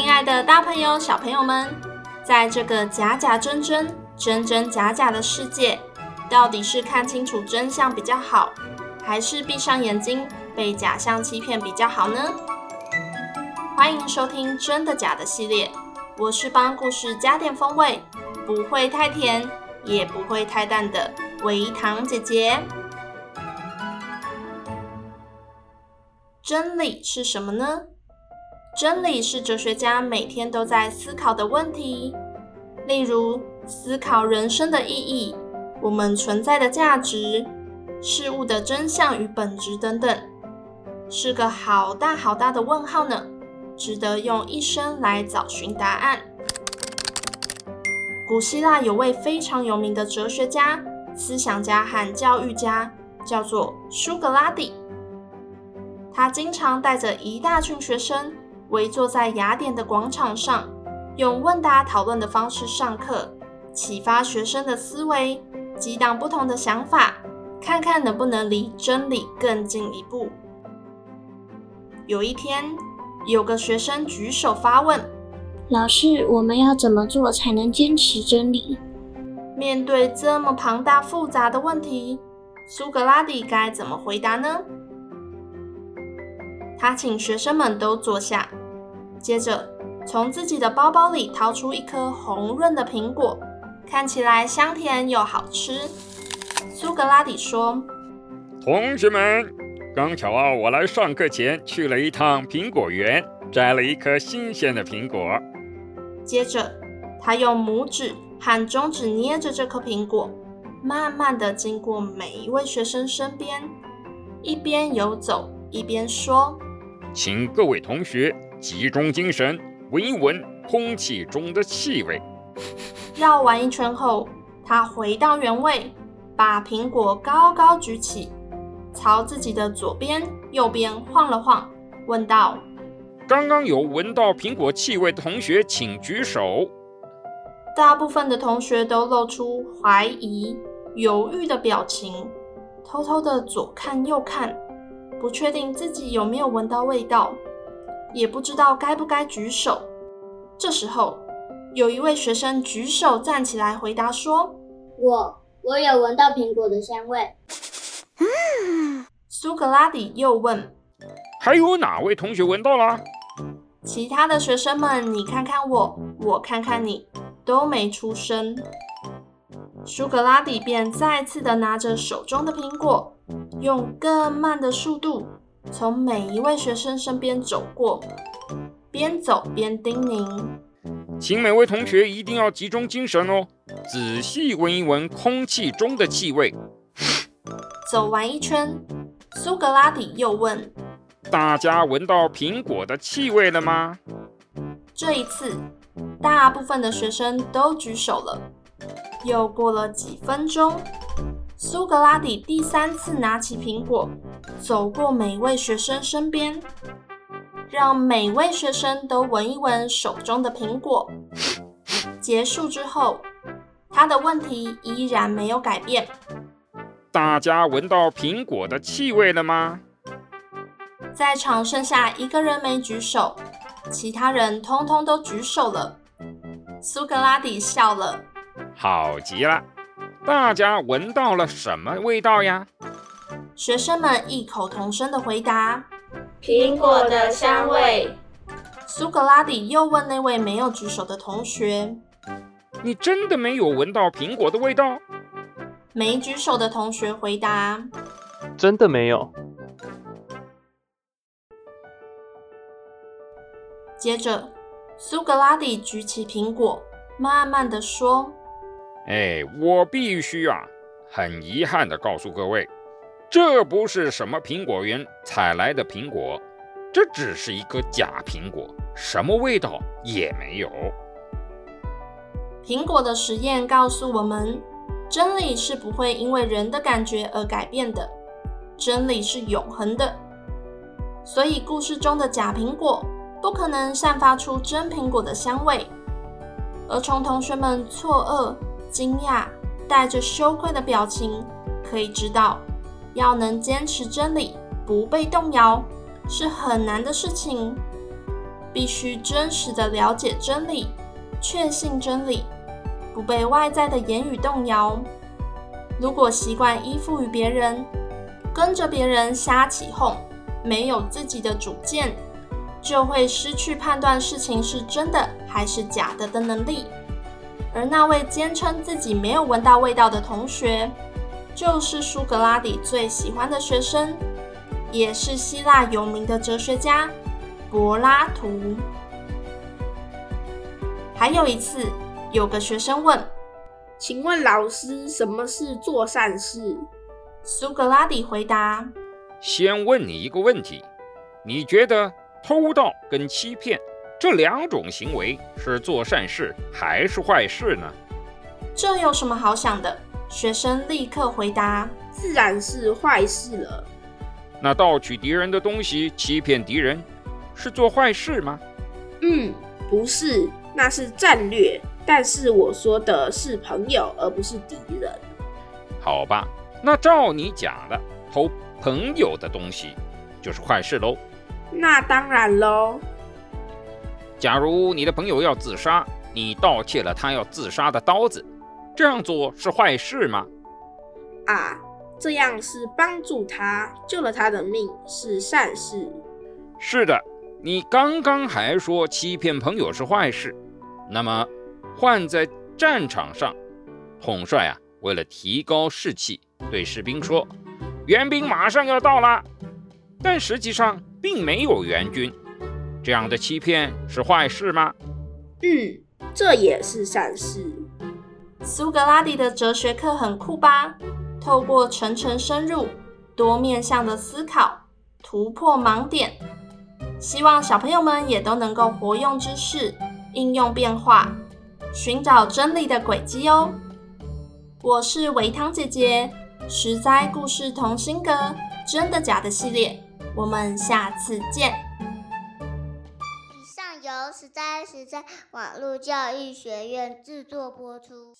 亲爱的大朋友、小朋友们，在这个假假真真、真真假假的世界，到底是看清楚真相比较好，还是闭上眼睛被假象欺骗比较好呢？欢迎收听《真的假的》系列，我是帮故事加点风味，不会太甜，也不会太淡的微糖姐姐。真理是什么呢？真理是哲学家每天都在思考的问题，例如思考人生的意义、我们存在的价值、事物的真相与本质等等。是个好大好大的问号呢，值得用一生来找寻答案。古希腊有位非常有名的哲学家、思想家和教育家，叫做苏格拉底。他经常带着一大群学生围坐在雅典的广场上，用问答讨论的方式上课，启发学生的思维，激荡不同的想法，看看能不能离真理更进一步。有一天，有个学生举手发问：“老师，我们要怎么做才能坚持真理？”面对这么庞大复杂的问题，苏格拉底该怎么回答呢？他请学生们都坐下，接着从自己的包包里掏出一颗红润的苹果，看起来香甜又好吃。苏格拉底说：“同学们。”刚巧啊，我来上课前去了一趟苹果园，摘了一颗新鲜的苹果。接着，他用拇指和中指捏着这颗苹果，慢慢的经过每一位学生身边，一边游走一边说：“请各位同学集中精神，闻一闻空气中的气味。”绕完一圈后，他回到原位，把苹果高高举起。朝自己的左边、右边晃了晃，问道：“刚刚有闻到苹果气味的同学，请举手。”大部分的同学都露出怀疑、犹豫的表情，偷偷的左看右看，不确定自己有没有闻到味道，也不知道该不该举手。这时候，有一位学生举手站起来回答说：“我，我有闻到苹果的香味。”苏格拉底又问：“还有哪位同学闻到了？”其他的学生们，你看看我，我看看你，都没出声。苏格拉底便再次的拿着手中的苹果，用更慢的速度从每一位学生身边走过，边走边叮咛：“请每位同学一定要集中精神哦，仔细闻一闻空气中的气味。”走完一圈，苏格拉底又问：“大家闻到苹果的气味了吗？”这一次，大部分的学生都举手了。又过了几分钟，苏格拉底第三次拿起苹果，走过每位学生身边，让每位学生都闻一闻手中的苹果。结束之后，他的问题依然没有改变。大家闻到苹果的气味了吗？在场剩下一个人没举手，其他人通通都举手了。苏格拉底笑了，好极了！大家闻到了什么味道呀？学生们异口同声的回答：苹果的香味。苏格拉底又问那位没有举手的同学：你真的没有闻到苹果的味道？没举手的同学回答：“真的没有。”接着，苏格拉底举起苹果，慢慢的说：“哎，我必须啊，很遗憾地告诉各位，这不是什么苹果园采来的苹果，这只是一个假苹果，什么味道也没有。苹果的实验告诉我们，真理是不会因为人的感觉而改变的，真理是永恒的。所以，故事中的假苹果不可能散发出真苹果的香味。而从同学们错愕、惊讶、带着羞愧的表情，可以知道，要能坚持真理，不被动摇，是很难的事情。必须真实的了解真理，确信真理。不被外在的言语动摇。如果习惯依附于别人，跟着别人瞎起哄，没有自己的主见，就会失去判断事情是真的还是假的的能力。而那位坚称自己没有闻到味道的同学，就是苏格拉底最喜欢的学生，也是希腊有名的哲学家柏拉图。还有一次。有个学生问：“请问老师，什么是做善事？”苏格拉底回答：“先问你一个问题，你觉得偷盗跟欺骗这两种行为是做善事还是坏事呢？”这有什么好想的？学生立刻回答：“自然是坏事了。”那盗取敌人的东西，欺骗敌人，是做坏事吗？嗯，不是，那是战略。但是我说的是朋友，而不是敌人。好吧，那照你讲的，偷朋友的东西就是坏事喽。那当然喽。假如你的朋友要自杀，你盗窃了他要自杀的刀子，这样做是坏事吗？啊，这样是帮助他，救了他的命，是善事。是的，你刚刚还说欺骗朋友是坏事，那么。换在战场上，统帅啊，为了提高士气，对士兵说：“援兵马上要到了。”但实际上并没有援军，这样的欺骗是坏事吗？嗯，这也是善事。苏格拉底的哲学课很酷吧？透过层层深入、多面向的思考，突破盲点，希望小朋友们也都能够活用知识，应用变化。寻找真理的轨迹哦！我是维汤姐姐，实在故事同心阁，真的假的系列，我们下次见。以上由实在实在网络教育学院制作播出。